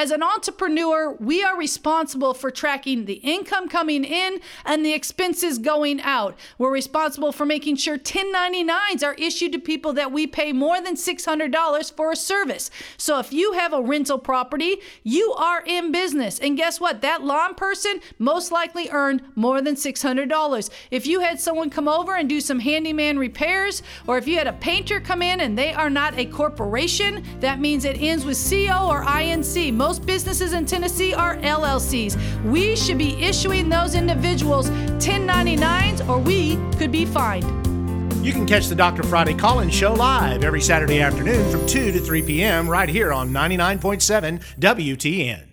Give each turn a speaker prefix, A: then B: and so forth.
A: As an entrepreneur, we are responsible for tracking the income coming in and the expenses going out. We're responsible for making sure 1099s are issued to people that we pay more than $600 for a service. So if you have a rental property, you are in business. And guess what? That lawn person most likely earned more than $600. If you had someone come over and do some handyman repairs, or if you had a painter come in and they are not a corporation, that means it ends with CO or INC. Most most businesses in Tennessee are LLCs. We should be issuing those individuals 1099s or we could be fined.
B: You can catch the Dr. Friday call in show live every Saturday afternoon from 2 to 3 p.m. right here on 99.7 WTN.